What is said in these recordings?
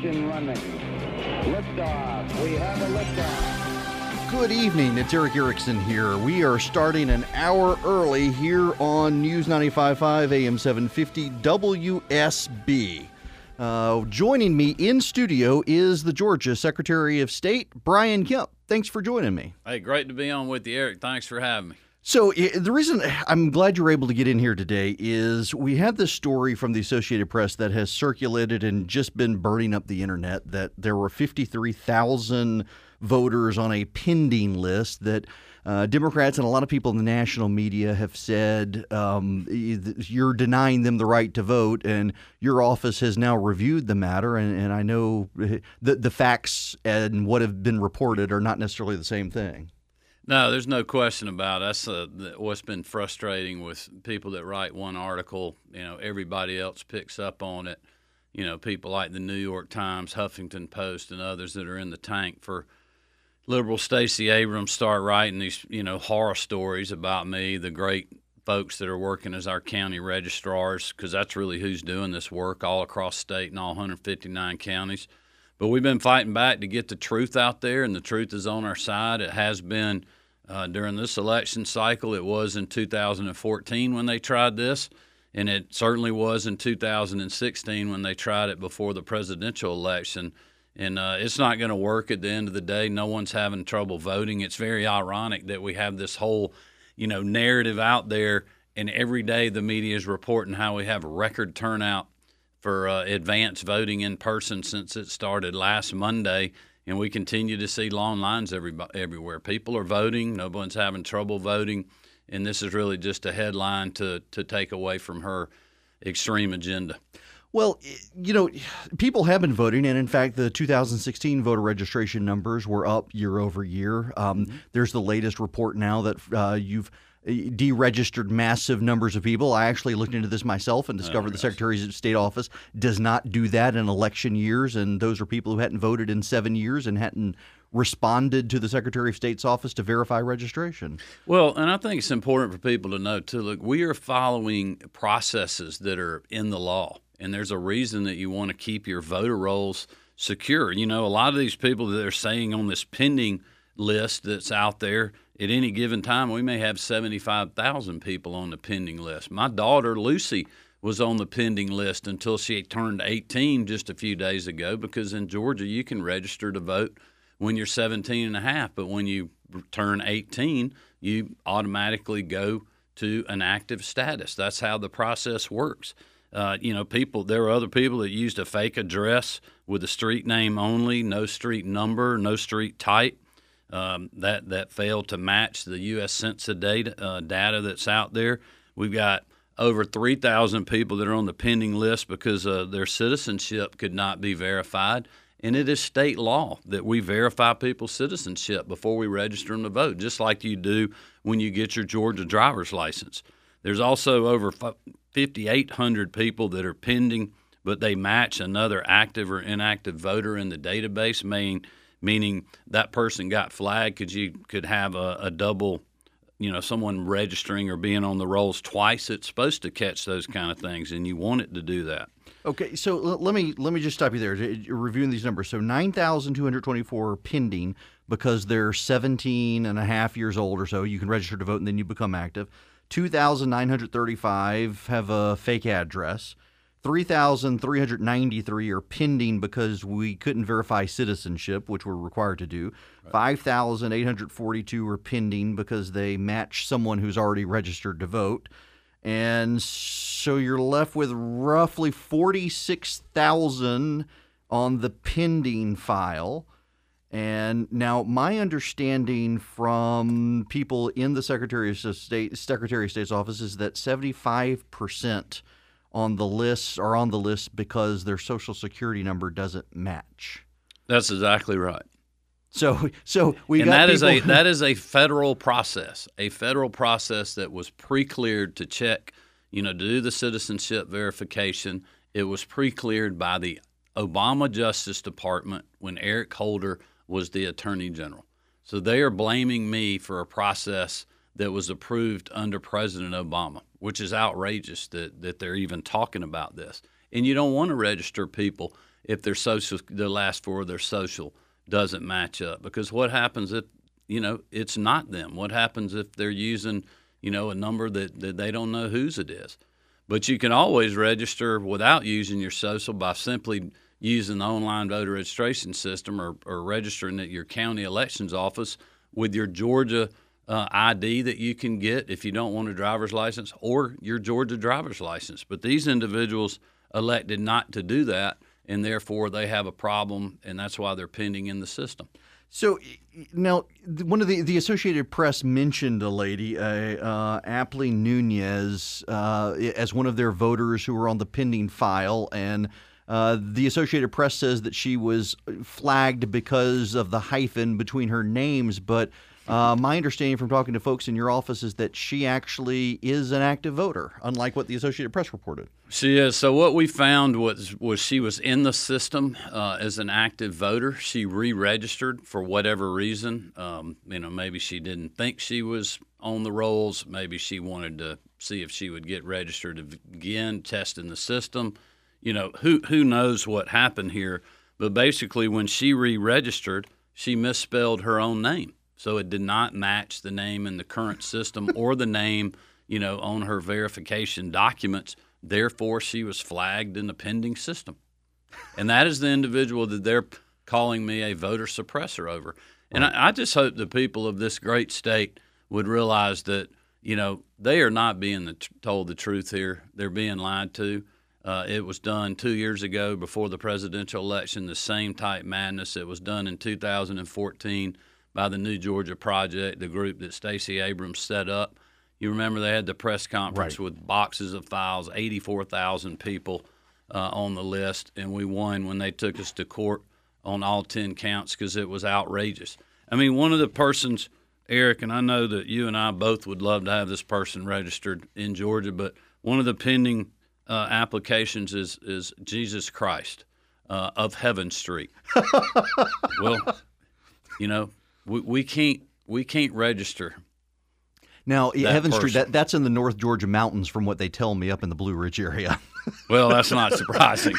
Ignition running. Liftoff. We have a liftoff. Good evening. It's Erick Erickson here. We are starting an hour early here on News 95.5 AM 750 WSB. Uh, joining me in studio is the Georgia Secretary of State, Brian Kemp. Thanks for joining me. Hey, great to be on with you, Erick. Thanks for having me. So, the reason I'm glad you're able to get in here today is we have this story from the Associated Press that has circulated and just been burning up the internet that there were 53,000 voters on a pending list that uh, Democrats and a lot of people in the national media have said um, you're denying them the right to vote, and your office has now reviewed the matter. And, and I know the, the facts and what have been reported are not necessarily the same thing. No, there's no question about. That's uh, what's been frustrating with people that write one article. You know, everybody else picks up on it. You know, people like the New York Times, Huffington Post, and others that are in the tank for liberal Stacey Abrams start writing these, you know, horror stories about me, the great folks that are working as our county registrars, because that's really who's doing this work all across state and all 159 counties. But we've been fighting back to get the truth out there, and the truth is on our side. It has been uh, during this election cycle. It was in 2014 when they tried this, and it certainly was in 2016 when they tried it before the presidential election. And uh, it's not going to work at the end of the day. No one's having trouble voting. It's very ironic that we have this whole, you know, narrative out there, and every day the media is reporting how we have record turnout for uh, advance voting in person since it started last Monday and we continue to see long lines every, everywhere. People are voting. No one's having trouble voting, and this is really just a headline to to take away from her extreme agenda. Well, you know, people have been voting, and in fact, the 2016 voter registration numbers were up year over year. Um, mm-hmm. There's the latest report now that uh, you've Uh, deregistered massive numbers of people. I actually looked into this myself and oh, discovered oh, the Secretary of State office does not do that in election years, and those are people who hadn't voted in seven years and hadn't responded to the Secretary of State's office to verify registration. Well, and I think it's important for people to know too. Look, we are following processes that are in the law, and there's a reason that you want to keep your voter rolls secure. You know, a lot of these people that are saying on this pending list that's out there at any given time, we may have 75,000 people on the pending list. My daughter, Lucy, was on the pending list until she turned 18 just a few days ago because in Georgia, you can register to vote when you're 17 and a half, but when you turn 18, you automatically go to an active status. That's how the process works. Uh, you know, people. There are other people that used a fake address with a street name only, no street number, no street type um, that that failed to match the U.S. Census data uh, data that's out there. We've got over 3,000 people that are on the pending list because uh, their citizenship could not be verified. And it is state law that we verify people's citizenship before we register them to vote, just like you do when you get your Georgia driver's license. There's also over 5,800 people that are pending, but they match another active or inactive voter in the database, meaning meaning that person got flagged because you could have a, a, double, you know, someone registering or being on the rolls twice. It's supposed to catch those kind of things, and you want it to do that. Okay, so let me let me just stop you there. You're reviewing these numbers. So 9,224 pending because they're 17 and a half years old or so. You can register to vote and then you become active. 2,935 have a fake address. 3,393 are pending because we couldn't verify citizenship, which we're required to do. Right. 5,842 are pending because they match someone who's already registered to vote. And so you're left with roughly 46,000 on the pending file. And now, my understanding from people in the Secretary of State, Secretary of State's office is that 75 percent on the list are on the list because their social security number doesn't match. That's exactly right. So, so we and got that is a that is a federal process, a federal process that was pre-cleared to check, you know, to do the citizenship verification. It was pre-cleared by the Obama Justice Department when Eric Holder was the Attorney General. So they are blaming me for a process that was approved under President Obama which is outrageous that, that they're even talking about this. and you don't want to register people if their social, the last four of their social doesn't match up. Because what happens if you know it's not them? What happens if they're using you know a number that, that they don't know whose it is? But you can always register without using your social by simply using the online voter registration system or, or registering at your county elections office with your Georgia uh, ID that you can get if you don't want a driver's license or your Georgia driver's license. But these individuals elected not to do that, and therefore they have a problem, and that's why they're pending in the system. So now, one of the the Associated Press mentioned a lady, uh, uh, Appling-Nunez, uh, as one of their voters who were on the pending file, and uh, the Associated Press says that she was flagged because of the hyphen between her names, but uh, my understanding from talking to folks in your office is that she actually is an active voter, unlike what the Associated Press reported. She is. So what we found was was she was in the system uh, as an active voter. She re-registered for whatever reason. Um, you know, maybe she didn't think she was on the rolls. Maybe she wanted to see if she would get registered again, testing the system. You know, who who knows what happened here? But basically, when she re-registered, she misspelled her own name. So it did not match the name in the current system or the name, you know, on her verification documents. Therefore, she was flagged in the pending system. And that is the individual that they're calling me a voter suppressor over. And I, I just hope the people of this great state would realize that, you know, they are not being the, told the truth here. They're being lied to. Uh, it was done two years ago before the presidential election, the same type madness. It was done in 2014 by the New Georgia Project, the group that Stacey Abrams set up. You remember they had the press conference right. with boxes of files, 84,000 people uh, on the list, and we won when they took us to court on all 10 counts because it was outrageous. I mean, one of the persons, Erick, and I know that you and I both would love to have this person registered in Georgia, but one of the pending uh, applications is, is Jesus Christ uh, of Heaven Street. well, you know, we, we can't we can't register. Now, Heaven Street, that, that's in the North Georgia mountains, from what they tell me, up in the Blue Ridge area. well, that's not surprising.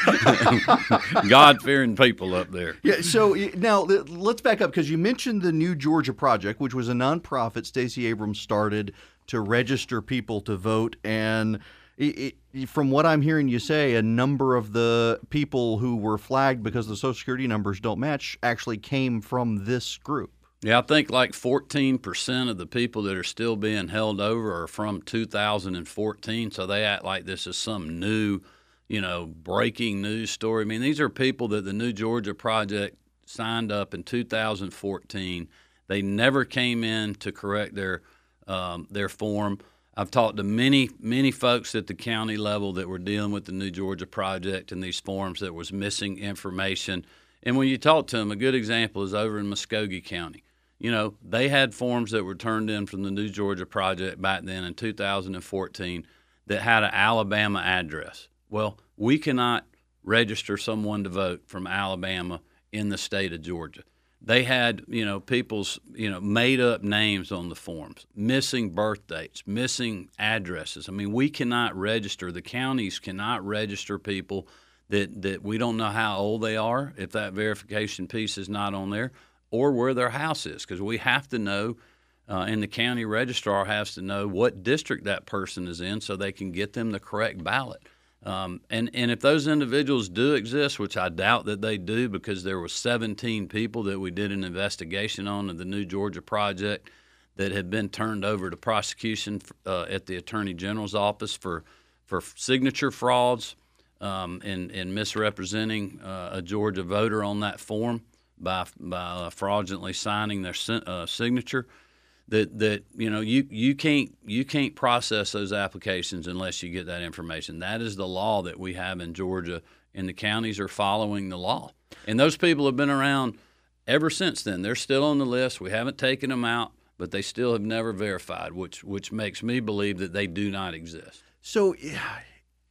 God fearing people up there. Yeah. So now let's back up because you mentioned the New Georgia Project, which was a nonprofit Stacey Abrams started to register people to vote, and it, it, from what I'm hearing you say, a number of the people who were flagged because the Social Security numbers don't match actually came from this group. Yeah, I think like 14% of the people that are still being held over are from 2014. So they act like this is some new, you know, breaking news story. I mean, these are people that the New Georgia Project signed up in 2014. They never came in to correct their um, their form. I've talked to many, many folks at the county level that were dealing with the New Georgia Project and these forms that was missing information. And when you talk to them, a good example is over in Muscogee County you know, they had forms that were turned in from the New Georgia Project back then in 2014 that had an Alabama address. Well, we cannot register someone to vote from Alabama in the state of Georgia. They had, you know, people's, you know, made up names on the forms, missing birth dates, missing addresses. I mean, we cannot register, the counties cannot register people that, that we don't know how old they are if that verification piece is not on there or where their house is because we have to know uh, and the county registrar has to know what district that person is in so they can get them the correct ballot. Um, and, and if those individuals do exist, which I doubt that they do because there were 17 people that we did an investigation on in the New Georgia Project that had been turned over to prosecution uh, at the Attorney General's office for, for signature frauds um, and, and misrepresenting uh, a Georgia voter on that form by by uh, fraudulently signing their uh, signature that that you know you you can't you can't process those applications unless you get that information. That is the law that we have in Georgia, and the counties are following the law. And those people have been around ever since then. They're still on the list. We haven't taken them out, but they still have never verified, which which makes me believe that they do not exist. So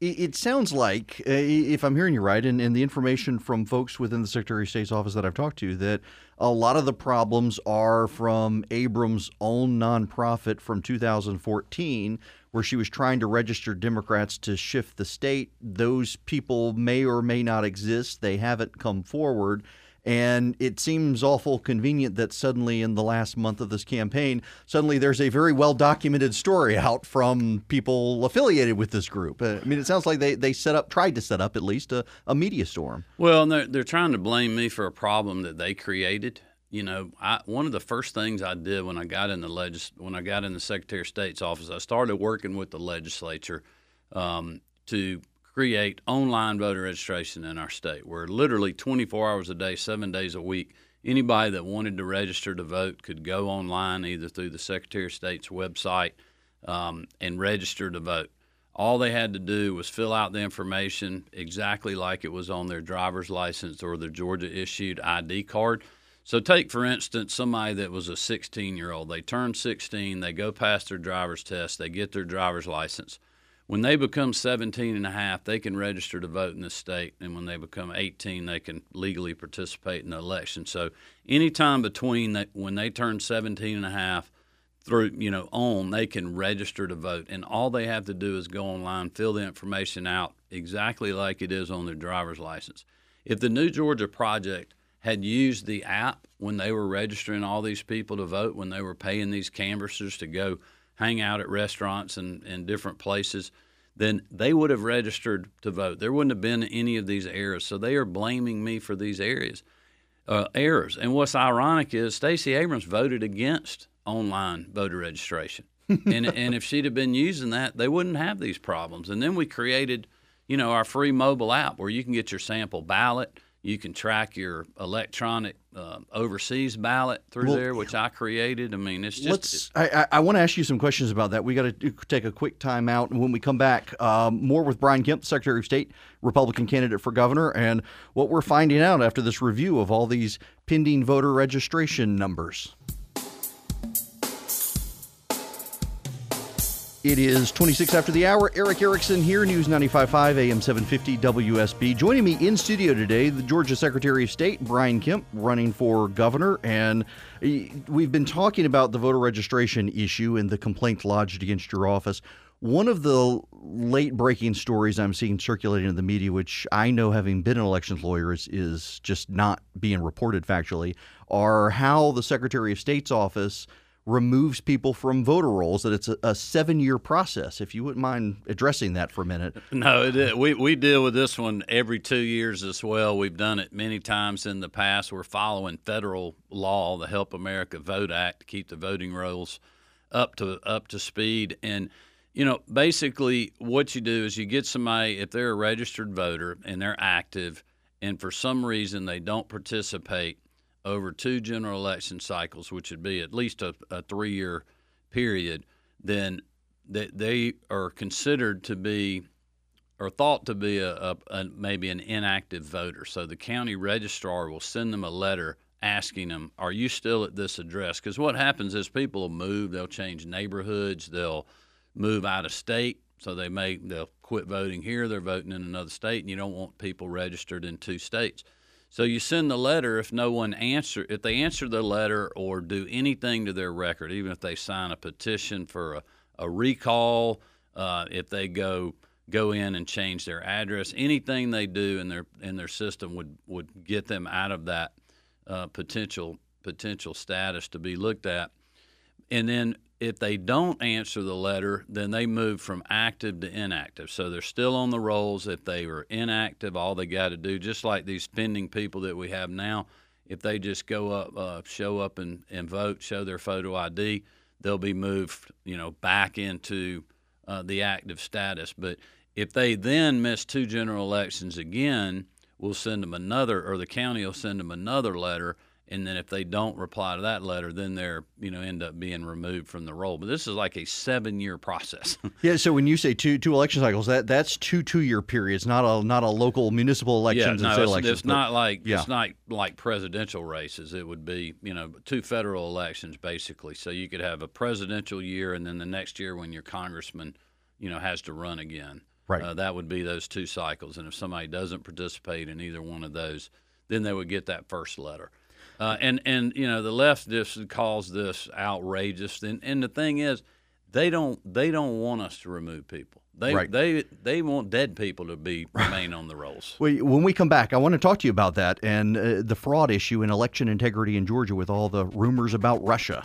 It, sounds like, uh, if I'm hearing you right, and, and the information from folks within the Secretary of State's office that I've talked to, that a lot of the problems are from Abrams' own nonprofit from 2014, where she was trying to register Democrats to shift the state. Those people may or may not exist. They haven't come forward. And it seems awful convenient that suddenly, in the last month of this campaign, suddenly there's a very well documented story out from people affiliated with this group. Uh, I mean, it sounds like they, they set up, tried to set up at least a, a media storm. Well, they're, they're trying to blame me for a problem that they created. You know, I, one of the first things I did when I got in the legis- when I got in the Secretary of State's office, I started working with the legislature um, to create online voter registration in our state, where literally 24 hours a day, seven days a week, anybody that wanted to register to vote could go online either through the Secretary of State's website um, and register to vote. All they had to do was fill out the information exactly like it was on their driver's license or their Georgia issued ID card. So, take for instance somebody that was a 16 year old. They turn 16, they go past their driver's test, they get their driver's license when they become 17 and a half, they can register to vote in the state. And when they become 18, they can legally participate in the election. So anytime between that, when they turn 17 and a half through, you know, on, they can register to vote. And all they have to do is go online, fill the information out exactly like it is on their driver's license. If the New Georgia Project had used the app when they were registering all these people to vote, when they were paying these canvassers to go – hang out at restaurants and, and different places, then they would have registered to vote. There wouldn't have been any of these errors. So they are blaming me for these areas, uh, errors. And what's ironic is Stacey Abrams voted against online voter registration. and, and if she'd have been using that, they wouldn't have these problems. And then we created, you know, our free mobile app where you can get your sample ballot you can track your electronic uh, overseas ballot through well, there, which I created. I mean, it's just. Let's, I, I want to ask you some questions about that. We got to take a quick time out, and when we come back, um, more with Brian Kemp, Secretary of State, Republican candidate for governor, and what we're finding out after this review of all these pending voter registration numbers. It is 26 after the hour. Erick Erickson here, News 95.5 AM 750 WSB. Joining me in studio today, the Georgia Secretary of State, Brian Kemp, running for governor. And eh, we've been talking about the voter registration issue and the complaint lodged against your office. One of the late breaking stories I'm seeing circulating in the media, which I know having been an elections lawyer is, is just not being reported factually, are how the Secretary of State's office – removes people from voter rolls, that it's a, a seven year process. If you wouldn't mind addressing that for a minute. No, it, we, we deal with this one every two years as well. We've done it many times in the past. We're following federal law, the Help America Vote Act, to keep the voting rolls up to up to speed. And you know, basically, what you do is you get somebody if they're a registered voter and they're active, and for some reason they don't participate over two general election cycles, which would be at least a, a three year period, then that they are considered to be or thought to be a, a, a, maybe an inactive voter. So the county registrar will send them a letter asking them, "Are you still at this address?" Because what happens is people will move, they'll change neighborhoods, they'll move out of state, so they may they'll quit voting here, they're voting in another state, and you don't want people registered in two states. So you send the letter if no one answer if they answer the letter or do anything to their record, even if they sign a petition for a, a recall, uh, if they go go in and change their address, anything they do in their in their system would would get them out of that uh, potential potential status to be looked at. And then if they don't answer the letter, then they move from active to inactive. So they're still on the rolls. If they were inactive, all they got to do, just like these pending people that we have now, if they just go up, uh, show up and, and vote, show their photo ID, they'll be moved, you know, back into uh, the active status. But if they then miss two general elections again, we'll send them another, or the county will send them another letter and then if they don't reply to that letter, then they're you know end up being removed from the roll. But this is like a seven year process. yeah. So when you say two two election cycles, that that's two two year periods, not a not a local municipal elections. Yeah, no, it's, elections, it's not like yeah. it's not like presidential races. It would be you know two federal elections basically. So you could have a presidential year, and then the next year when your congressman you know has to run again. Right. Uh, that would be those two cycles. And if somebody doesn't participate in either one of those, then they would get that first letter. Uh, and and you know the left just calls this outrageous. And and the thing is, they don't they don't want us to remove people. They Right. they they want dead people to be remain on the rolls. Well, when we come back, I want to talk to you about that and uh, the fraud issue in election integrity in Georgia with all the rumors about Russia.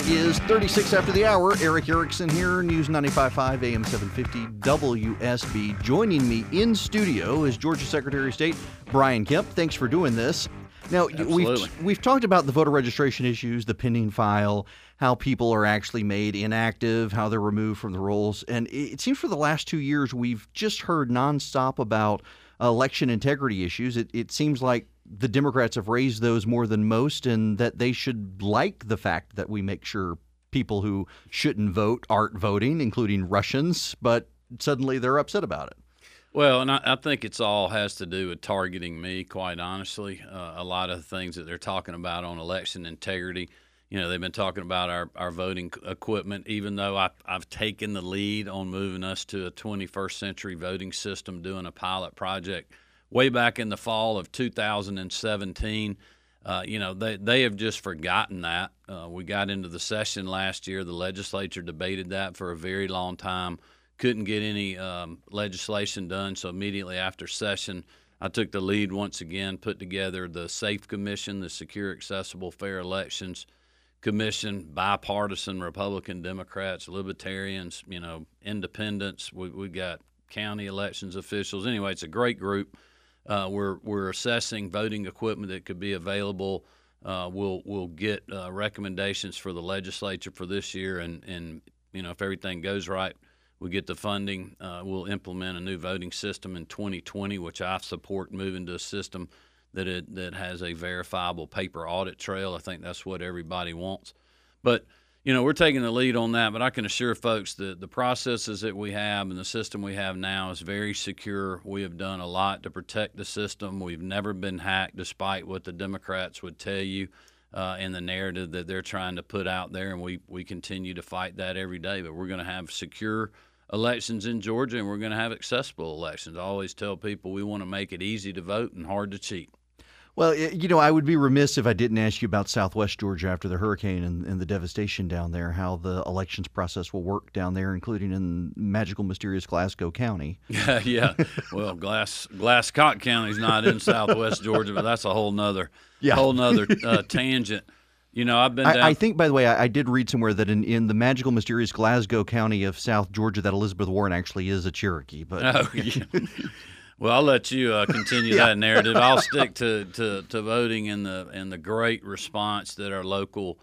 It is 36 after the hour. Erick Erickson here, News 95.5 AM 750 WSB. Joining me in studio is Georgia Secretary of State Brian Kemp. Thanks for doing this. Now, Absolutely. we've we've talked about the voter registration issues, the pending file, how people are actually made inactive, how they're removed from the rolls, and it it seems for the last two years we've just heard nonstop about election integrity issues. It it seems like the Democrats have raised those more than most, and that they should like the fact that we make sure people who shouldn't vote aren't voting, including Russians, but suddenly they're upset about it. Well, and I, I think it's all has to do with targeting me. Quite honestly, uh, a lot of the things that they're talking about on election integrity. You know, they've been talking about our, our voting equipment, even though I, I've taken the lead on moving us to a 21st century voting system, doing a pilot project way back in the fall of 2017. Uh, you know, they, they have just forgotten that. Uh, we got into the session last year. The legislature debated that for a very long time. Couldn't get any um, legislation done. So immediately after session, I took the lead once again, put together the SAFE Commission, the Secure, Accessible, Fair Elections Commission, bipartisan Republican, Democrats, Libertarians, you know, independents. We, we got county elections officials. Anyway, it's a great group. Uh, we're we're assessing voting equipment that could be available. Uh, we'll we'll get uh, recommendations for the legislature for this year, and and you know if everything goes right, we get the funding. Uh, we'll implement a new voting system in 2020, which I support moving to a system that it, that has a verifiable paper audit trail. I think that's what everybody wants. But you know, we're taking the lead on that, but I can assure folks that the processes that we have and the system we have now is very secure. We have done a lot to protect the system. We've never been hacked, despite what the Democrats would tell you uh, in the narrative that they're trying to put out there, and we, we continue to fight that every day. But we're going to have secure elections in Georgia, and we're going to have accessible elections. I always tell people we want to make it easy to vote and hard to cheat. Well, you know, I would be remiss if I didn't ask you about Southwest Georgia after the hurricane and, and the devastation down there, how the elections process will work down there, including in magical, mysterious Glascock County. Yeah, yeah. Well, Glass Glascock County's not in Southwest Georgia, but that's a whole nother, Yeah. whole nother uh, tangent. You know, I've been down. I, I think, by the way, I, I did read somewhere that in, in the magical, mysterious Glascock County of South Georgia, that Elizabeth Warren actually is a Cherokee. But Oh, yeah. well, I'll let you uh, continue that narrative. I'll stick to, to, to voting and the and the great response that our local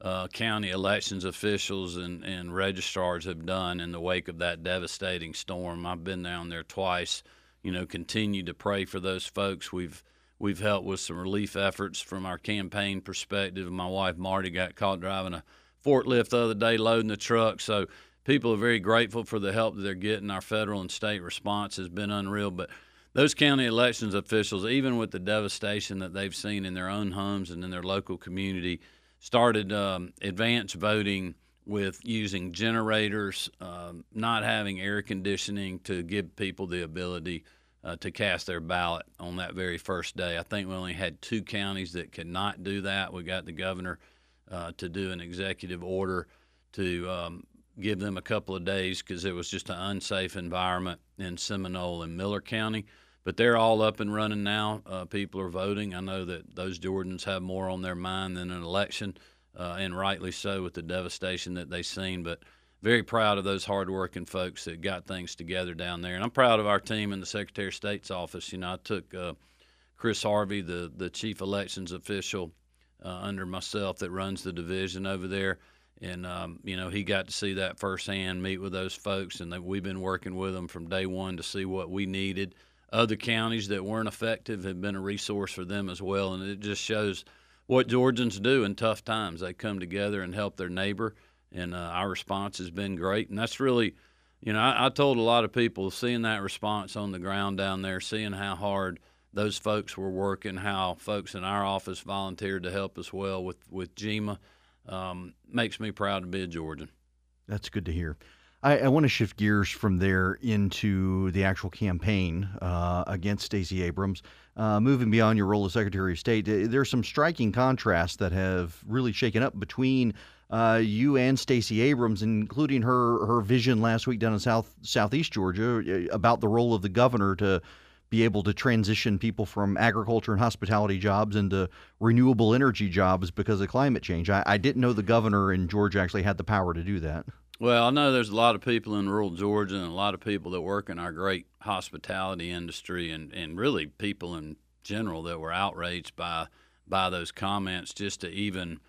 uh, county elections officials and, and registrars have done in the wake of that devastating storm. I've been down there twice. You know, continue to pray for those folks. We've we've helped with some relief efforts from our campaign perspective. My wife Marty got caught driving a forklift the other day loading the truck, so people are very grateful for the help that they're getting. Our federal and state response has been unreal, but those county elections officials, even with the devastation that they've seen in their own homes and in their local community, started um, advance voting with using generators, um, not having air conditioning to give people the ability uh, to cast their ballot on that very first day. I think we only had two counties that could not do that. We got the governor uh, to do an executive order to um, give them a couple of days because it was just an unsafe environment in Seminole and Miller County. But they're all up and running now. Uh, people are voting. I know that those Georgians have more on their mind than an election, uh, and rightly so with the devastation that they've seen. But very proud of those hardworking folks that got things together down there. And I'm proud of our team in the Secretary of State's office. You know, I took uh, Chris Harvey, the, the chief elections official uh, under myself that runs the division over there. And, um, you know, he got to see that firsthand, meet with those folks, and we've been working with them from day one to see what we needed. Other counties that weren't effective have been a resource for them as well. And it just shows what Georgians do in tough times. They come together and help their neighbor, and uh, our response has been great. And that's really, you know, I, I told a lot of people seeing that response on the ground down there, seeing how hard those folks were working, how folks in our office volunteered to help as well with with GEMA, um, makes me proud to be a Georgian. That's good to hear. I, I want to shift gears from there into the actual campaign uh, against Stacey Abrams. Uh, moving beyond your role as Secretary of State, there's some striking contrasts that have really shaken up between uh, you and Stacey Abrams, including her her vision last week down in South Southeast Georgia about the role of the governor to be able to transition people from agriculture and hospitality jobs into renewable energy jobs because of climate change. I, I didn't know the governor in Georgia actually had the power to do that. Well, I know there's a lot of people in rural Georgia and a lot of people that work in our great hospitality industry and, and really people in general that were outraged by by those comments just to even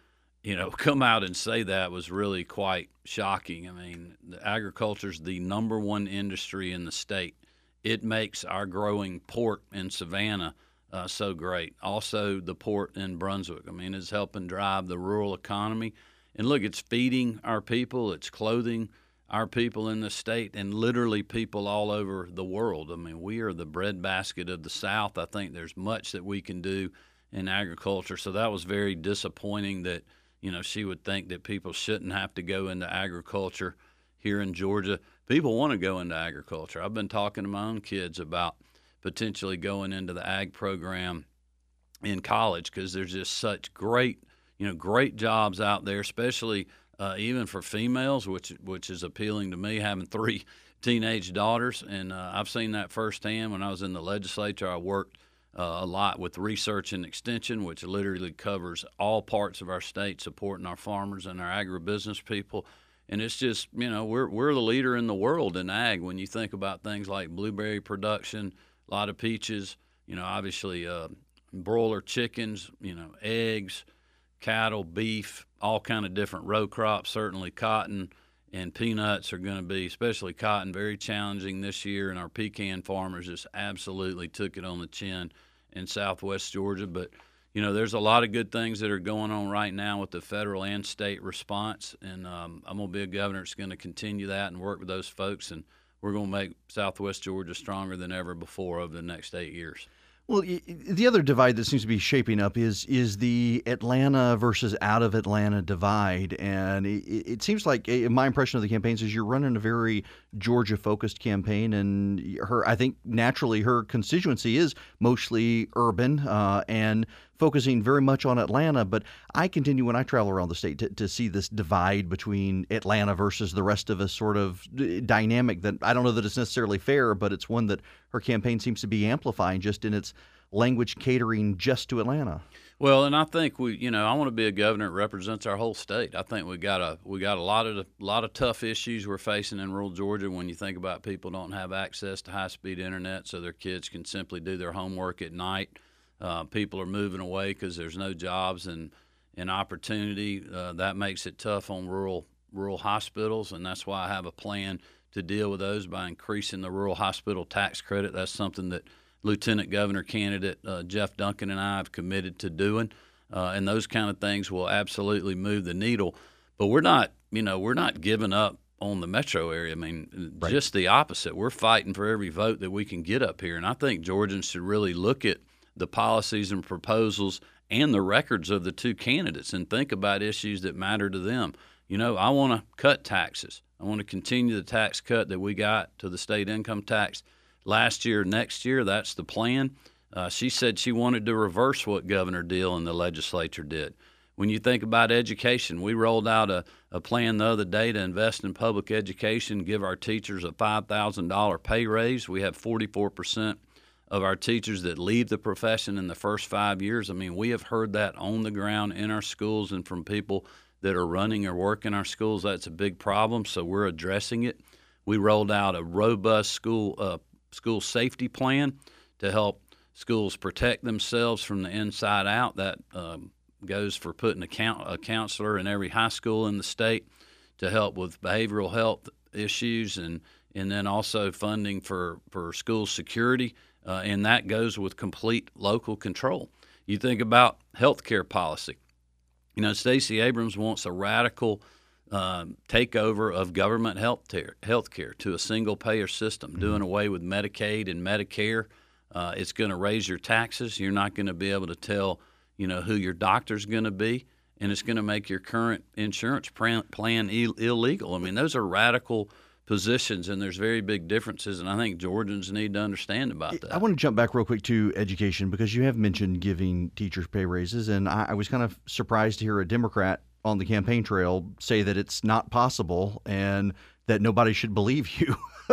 you know come out and say that was really quite shocking. I mean, agriculture is the number one industry in the state. It makes our growing port in Savannah uh, so great. Also, the port in Brunswick. I mean, it's helping drive the rural economy and look, it's feeding our people, it's clothing our people in the state, and literally people all over the world. I mean, we are the breadbasket of the South. I think there's much that we can do in agriculture. So that was very disappointing that, you know, she would think that people shouldn't have to go into agriculture here in Georgia. People want to go into agriculture. I've been talking to my own kids about potentially going into the ag program in college because there's just such great you know, great jobs out there, especially uh, even for females, which which is appealing to me. Having three teenage daughters, and uh, I've seen that firsthand. When I was in the legislature, I worked uh, a lot with research and extension, which literally covers all parts of our state, supporting our farmers and our agribusiness people. And it's just, you know, we're we're the leader in the world in ag. When you think about things like blueberry production, a lot of peaches, you know, obviously uh, broiler chickens, you know, eggs cattle, beef, all kind of different row crops. Certainly, cotton and peanuts are going to be, especially cotton, very challenging this year. And our pecan farmers just absolutely took it on the chin in Southwest Georgia. But you know, there's a lot of good things that are going on right now with the federal and state response, and um, I'm going to be a governor that's going to continue that and work with those folks, and we're going to make Southwest Georgia stronger than ever before over the next eight years. Well, the other divide that seems to be shaping up is is the Atlanta versus out of Atlanta divide, and it, it seems like eh, my impression of the campaigns is you're running a very Georgia focused campaign, and her I think naturally her constituency is mostly urban uh, and focusing very much on Atlanta. But I continue when I travel around the state to, to see this divide between Atlanta versus the rest of us sort of dynamic that I don't know that it's necessarily fair, but it's one that her campaign seems to be amplifying just in its language catering just to Atlanta. Well, and I think we, you know, I want to be a governor that represents our whole state. I think we got a we got a lot of a lot of tough issues we're facing in rural Georgia. When you think about people don't have access to high speed internet, so their kids can simply do their homework at night. Uh, people are moving away because there's no jobs and and opportunity. Uh, that makes it tough on rural rural hospitals, and that's why I have a plan to deal with those by increasing the rural hospital tax credit. That's something that Lieutenant Governor candidate uh, Jeff Duncan and I have committed to doing, uh, and those kind of things will absolutely move the needle. But we're not, you know, we're not giving up on the metro area. I mean, right. just the opposite. We're fighting for every vote that we can get up here, and I think Georgians should really look at the policies and proposals and the records of the two candidates and think about issues that matter to them. You know, I want to cut taxes. I want to continue the tax cut that we got to the state income tax last year, next year. That's the plan. Uh, she said she wanted to reverse what Governor Deal and the legislature did. When you think about education, we rolled out a, a plan the other day to invest in public education, give our teachers a $5,000 pay raise. We have 44% of our teachers that leave the profession in the first five years. I mean, we have heard that on the ground in our schools and from people that are running or working our schools. That's a big problem, so we're addressing it. We rolled out a robust school uh, school safety plan to help schools protect themselves from the inside out. That um, goes for putting a, count, a counselor in every high school in the state to help with behavioral health issues and and then also funding for, for school security, uh, and that goes with complete local control. You think about healthcare policy. You know, Stacey Abrams wants a radical um, takeover of government health care, health to a single payer system, mm-hmm. doing away with Medicaid and Medicare. Uh, it's going to raise your taxes. You're not going to be able to tell, you know, who your doctor's going to be, and it's going to make your current insurance plan Ill- illegal. I mean, those are radical positions, and there's very big differences, and I think Georgians need to understand about that. I want to jump back real quick to education because you have mentioned giving teachers pay raises, and I, I was kind of surprised to hear a Democrat on the campaign trail say that it's not possible and that nobody should believe you.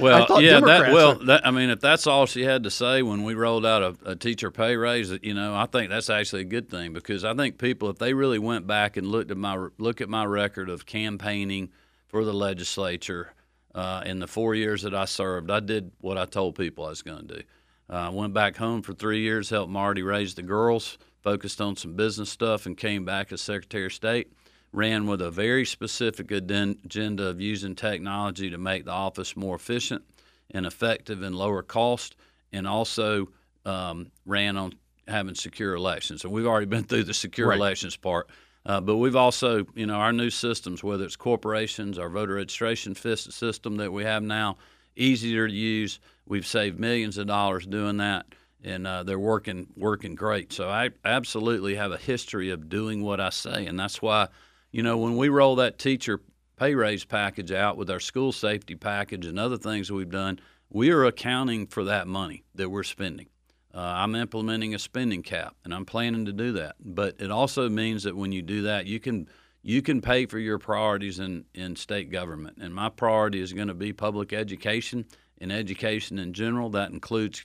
well, yeah, that well, that, I mean, if that's all she had to say when we rolled out a, a, teacher pay raise, you know, I think that's actually a good thing because I think people, if they really went back and looked at my look at my record of campaigning for the legislature uh, in the four years that I served, I did what I told people I was going to do. Uh, I uh, went back home for three years, helped Marty raise the girls, focused on some business stuff, and came back as Secretary of State ran with a very specific agenda of using technology to make the office more efficient and effective and lower cost, and also um, ran on having secure elections. And we've already been through the secure right. elections part. Uh, but we've also, you know, our new systems, whether it's corporations, our voter registration system that we have now, easier to use. We've saved millions of dollars doing that, and uh, they're working working great. So I absolutely have a history of doing what I say, and that's why you know, when we roll that teacher pay raise package out with our school safety package and other things we've done, we are accounting for that money that we're spending. Uh, I'm implementing a spending cap, and I'm planning to do that. But it also means that when you do that, you can you can pay for your priorities in, in state government. And my priority is going to be public education and education in general. That includes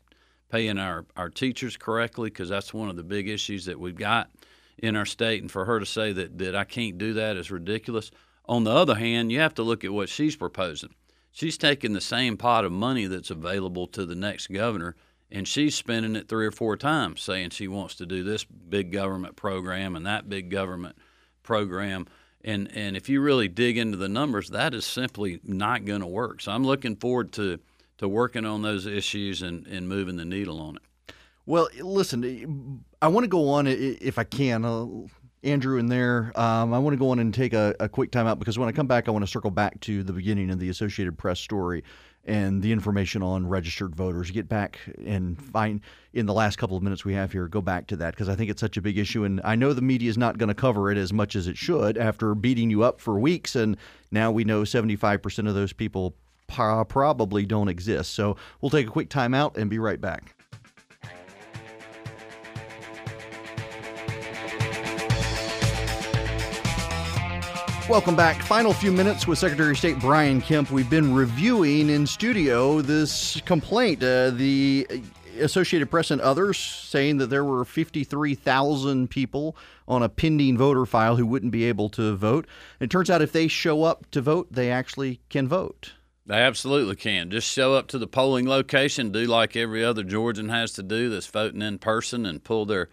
paying our, our teachers correctly because that's one of the big issues that we've got in our state, and for her to say that that I can't do that is ridiculous. On the other hand, you have to look at what she's proposing. She's taking the same pot of money that's available to the next governor, and she's spending it three or four times, saying she wants to do this big government program and that big government program. And and if you really dig into the numbers, that is simply not going to work. So I'm looking forward to to working on those issues and, and moving the needle on it. Well, listen, I want to go on if I can. Uh, Andrew, in there, um, I want to go on and take a, a quick time out because when I come back, I want to circle back to the beginning of the Associated Press story and the information on registered voters. Get back and find in the last couple of minutes we have here, go back to that because I think it's such a big issue. And I know the media is not going to cover it as much as it should after beating you up for weeks. And now we know 75% of those people probably don't exist. So we'll take a quick time out and be right back. Welcome back. Final few minutes with Secretary of State Brian Kemp. We've been reviewing in studio this complaint. Uh, the Associated Press and others saying that there were 53,000 people on a pending voter file who wouldn't be able to vote. It turns out if they show up to vote, they actually can vote. They absolutely can. Just show up to the polling location, do like every other Georgian has to do that's voting in person, and pull their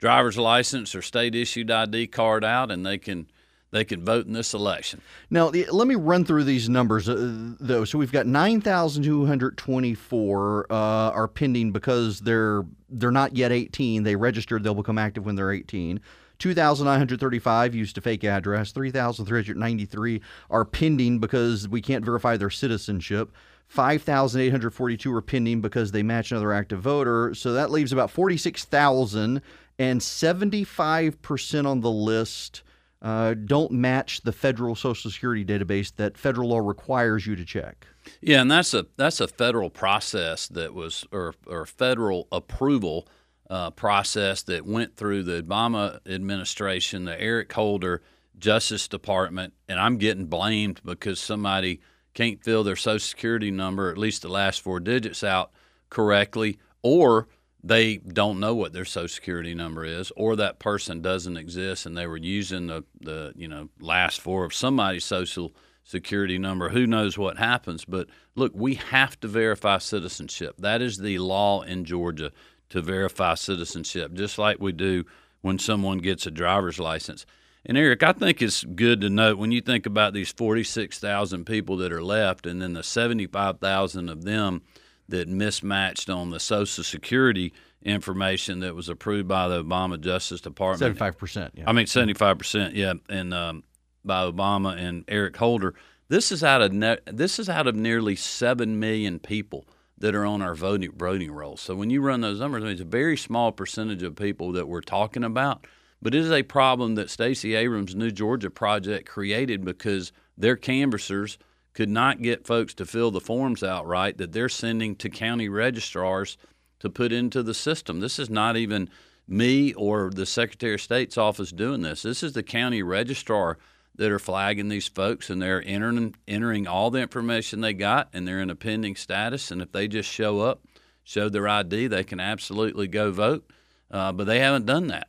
driver's license or state issued ID card out, and they can they can vote in this election. Now, let me run through these numbers, uh, though. So we've got 9,224 uh, are pending because they're they're not yet 18. They registered; they'll become active when they're 18. 2,935 used a fake address. 3,393 are pending because we can't verify their citizenship. 5,842 are pending because they match another active voter. So that leaves about 46,000, and 75% on the list uh, don't match the federal Social Security database that federal law requires you to check. Yeah, and that's a that's a federal process that was or or federal approval uh, process that went through the Obama administration, the Eric Holder Justice Department, and I'm getting blamed because somebody can't fill their Social Security number, at least the last four digits, out correctly, or they don't know what their social security number is or that person doesn't exist and they were using the, the you know last four of somebody's social security number who knows what happens. But look we have to verify citizenship. That is the law in Georgia to verify citizenship just like we do when someone gets a driver's license. And Erick I think it's good to note when you think about these 46,000 people that are left and then the 75,000 of them that mismatched on the Social Security information that was approved by the Obama Justice Department. Seventy-five percent. Yeah. I mean, seventy-five percent. Yeah, and um, by Obama and Eric Holder. This is out of ne- this is out of nearly seven million people that are on our voting voting rolls. So when you run those numbers, I mean, it's a very small percentage of people that we're talking about, but it is a problem that Stacey Abrams' New Georgia project created because their canvassers could not get folks to fill the forms out right that they're sending to county registrars to put into the system. This is not even me or the Secretary of State's office doing this. This is the county registrar that are flagging these folks and they're entering entering all the information they got and they're in a pending status and if they just show up show their id they can absolutely go vote uh, but they haven't done that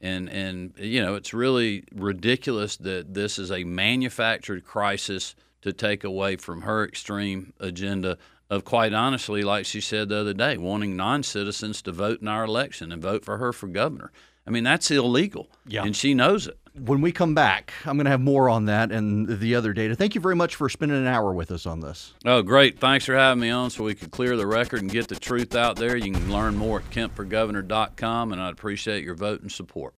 and and you know it's really ridiculous that this is a manufactured crisis to take away from her extreme agenda of quite honestly like she said the other day wanting non-citizens to vote in our election and vote for her for governor i mean that's illegal Yeah. and she knows it When we come back, I'm going to have more on that and the other data. Thank you very much for spending an hour with us on this. Oh, great. Thanks for having me on so we could clear the record and get the truth out there. You can learn more at kempforgovernor.com, and I'd appreciate your vote and support.